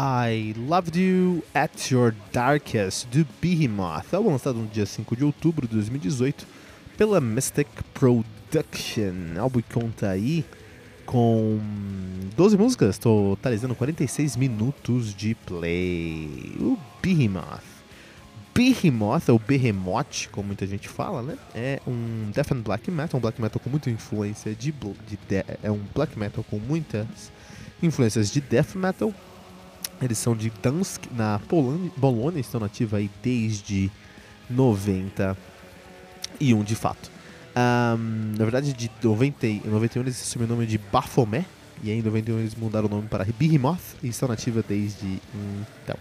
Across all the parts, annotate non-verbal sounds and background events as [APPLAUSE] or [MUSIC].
I Loved You at Your Darkest do Behemoth, álbum lançado no dia 5 de outubro de 2018 pela Mystic Production. Álbum conta aí com 12 músicas, totalizando 46 minutos de play. O Behemoth. Behemoth, ou Behemoth, como muita gente fala, né? É um death and black metal, um black metal com muita influência de, de, de é um black metal com muitas influências de death metal eles são de Dansk, na Polônia, Bolônia, estão nativos aí desde 91 de fato. Um, na verdade, de 90, 91 eles assumiram o nome de Baphomet, e aí em 91 eles mudaram o nome para Behemoth e estão nativos desde então.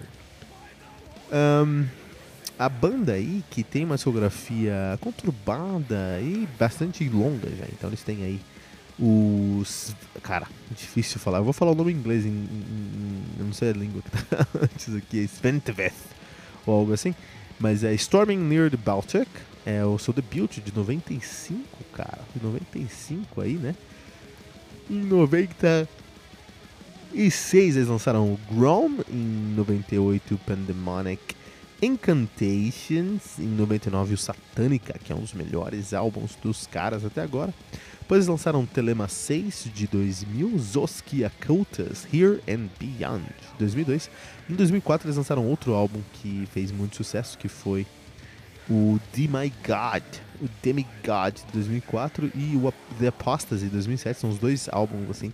Um, a banda aí, que tem uma discografia conturbada e bastante longa já, então eles têm aí os. Cara, difícil falar. Eu vou falar o nome em inglês, em, em, eu não sei a língua que tá [LAUGHS] antes aqui, é ou algo assim. Mas é Storming Near the Baltic, é o seu debut de 95, cara. De 95 aí, né? Em 96 eles lançaram o Grom, em 98 Pandemonic Incantations, em 99 o Satanica, que é um dos melhores álbuns dos caras até agora. Depois lançaram Telema 6 de 2000, Zoskia Cultus, Here and Beyond, de 2002. Em 2004 eles lançaram outro álbum que fez muito sucesso, que foi o My God, o Demigod de 2004 e o The Apostasy de 2007. São os dois álbuns assim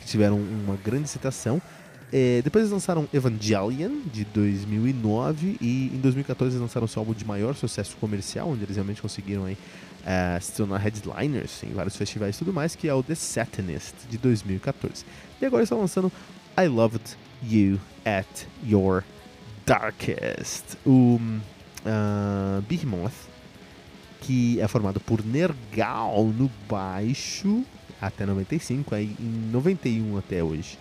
que tiveram uma grande citação. É, depois eles lançaram Evangelion de 2009 e em 2014 eles lançaram seu álbum de maior sucesso comercial, onde eles realmente conseguiram aí, uh, se tornar headliners em vários festivais e tudo mais, que é o The Satanist de 2014. E agora estão lançando I Loved You at Your Darkest. O uh, Behemoth, que é formado por Nergal no baixo até 95, aí em 91 até hoje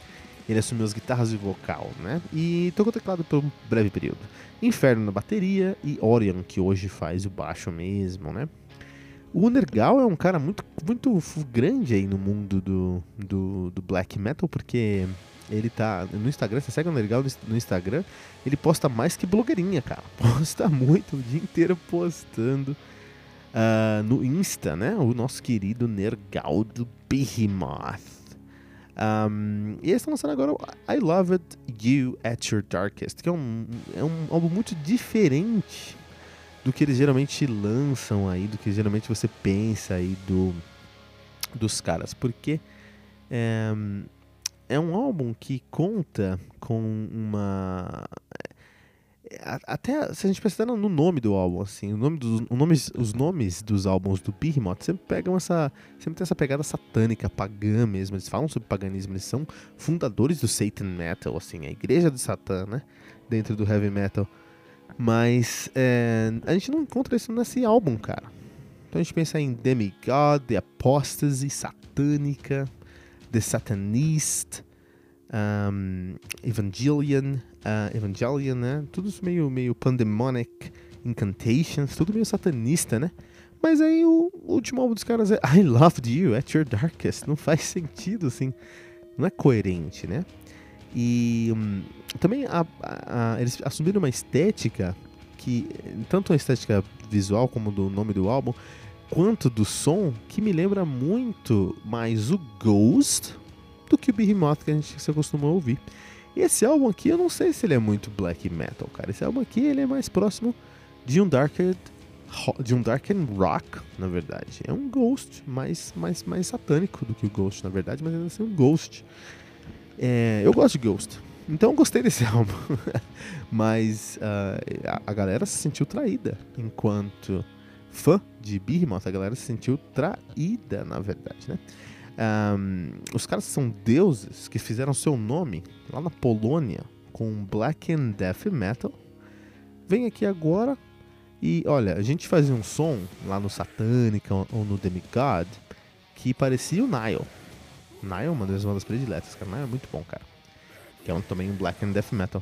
ele assumiu as guitarras e vocal, né? E tocou teclado por um breve período. Inferno na bateria e Orion, que hoje faz o baixo mesmo, né? O Nergal é um cara muito, muito grande aí no mundo do, do, do black metal, porque ele tá no Instagram, você segue o Nergal no Instagram, ele posta mais que blogueirinha, cara. [LAUGHS] Posta muito, o dia inteiro postando. Uh, no Insta, né? O nosso querido Nergal do Behemoth. Um, e eles estão lançando agora I Loved You at Your Darkest, que é um, é um álbum muito diferente do que eles geralmente lançam aí, do que geralmente você pensa aí do, dos caras, porque é, é um álbum que conta com uma até se a gente pensar no nome do álbum, assim, o nome dos, o nomes, os nomes dos álbuns do Behemoth sempre pegam essa, sempre tem essa pegada satânica, pagã mesmo. Eles falam sobre paganismo, eles são fundadores do Satan Metal, assim, a igreja de Satã, né, dentro do heavy metal. Mas é, a gente não encontra isso nesse álbum, cara. Então a gente pensa em Demigod, The Apostasy, Satânica, The Satanist, um, Evangelion, Evangelion, né? Tudo meio, meio pandemonic Incantations, tudo meio satanista, né? Mas aí o último álbum dos caras é I Loved You at Your Darkest. Não faz sentido, assim. Não é coerente, né? E hum, também a, a, a, eles assumiram uma estética que, tanto a estética visual como do nome do álbum, quanto do som, que me lembra muito mais o Ghost do que o Behemoth que a gente se acostumou a ouvir. E esse álbum aqui, eu não sei se ele é muito black metal, cara. Esse álbum aqui, ele é mais próximo de um darker de um dark and rock, na verdade. É um ghost mais, mais, mais satânico do que o ghost, na verdade, mas ainda assim um ghost. É, eu gosto de ghost, então gostei desse [LAUGHS] álbum. mas uh, a, a, galera se sentiu traída enquanto fã de Behemoth, a galera se sentiu traída, na verdade, né? Um, os caras são deuses que fizeram seu nome lá na Polônia com black and death metal. Vem aqui agora e olha, a gente fazia um som lá no Satânica ou no Demigod que parecia o Nile. Nile é uma das bandas prediletas, cara. Nile é muito bom, cara. Que é um, também um black and death metal.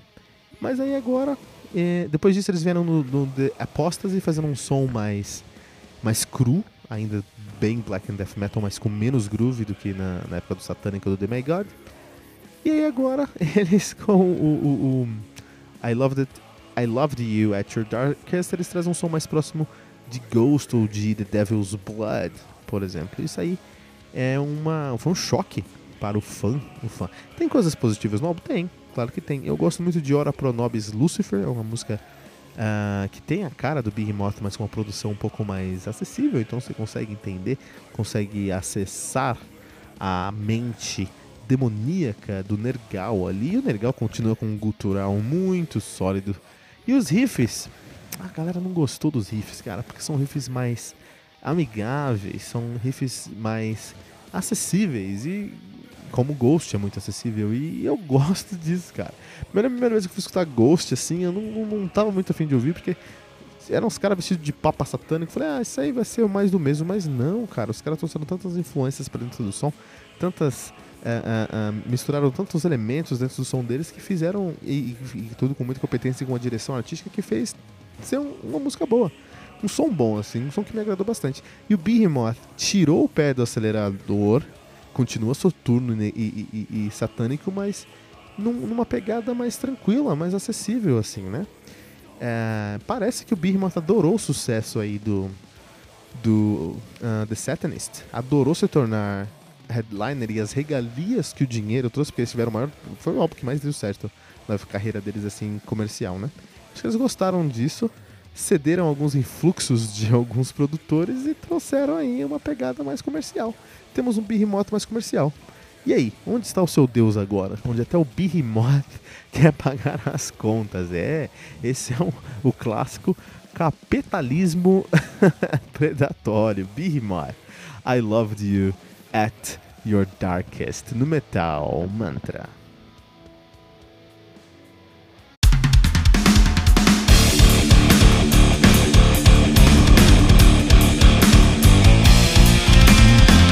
Mas aí agora, é, depois disso eles vieram no, no The Apostasy fazendo um som mais, mais cru, ainda bem black and death metal, mas com menos groove do que na, na época do Satânica ou do Demigod. E aí agora [LAUGHS] eles com o, o, o I Loved It I Loved You at Your Darkest, eles trazem um som mais próximo de Ghost ou de The Devil's Blood, por exemplo. Isso aí é uma, foi um choque para o fã, o fã. Tem coisas positivas no álbum? Tem, claro que tem. Eu gosto muito de Ora Pro Nobis Lucifer, é uma música uh, que tem a cara do Behemoth, mas com uma produção um pouco mais acessível, então você consegue entender, consegue acessar a mente demoníaca do Nergal ali. E o Nergal continua com um gutural muito sólido e os riffs, a galera não gostou dos riffs, cara, porque são riffs mais amigáveis, são riffs mais acessíveis e como Ghost é muito acessível e eu [LAUGHS] gosto disso, cara. Primeira, primeira vez que eu fui escutar Ghost, assim, eu não, não, tava muito afim de ouvir, porque eram uns caras vestidos de papa satânico. Falei, ah, isso aí vai ser mais do mesmo, mas não, cara. Os caras trouxeram tantas influências para dentro do som, tantas uh, uh, misturaram tantos elementos dentro do som deles que fizeram, e, e, tudo com muita competência e com uma direção artística que fez ser um, uma música boa. Um som bom, assim, um som que me agradou bastante. E o Behemoth tirou o pé do acelerador, continua soturno e, e, e satânico, mas num, numa pegada mais tranquila, mais acessível, assim, né? É, parece que o Behemoth adorou o sucesso aí do, do uh, The Satanist. Adorou se tornar headliner e as regalias que o dinheiro trouxe, porque eles tiveram maior. Foi o álbum que mais deu certo na carreira deles, assim, comercial, né? Acho que eles gostaram disso, cederam alguns influxos de [LAUGHS] alguns produtores e trouxeram aí uma pegada mais comercial. Temos um Behemoth mais comercial. E aí, onde está o seu Deus agora? Onde até o Behemoth [LAUGHS] quer pagar as contas. É, esse é um, o clássico capitalismo [LAUGHS] predatório. Behemoth, I loved you at Your Darkest no Metal Mantra.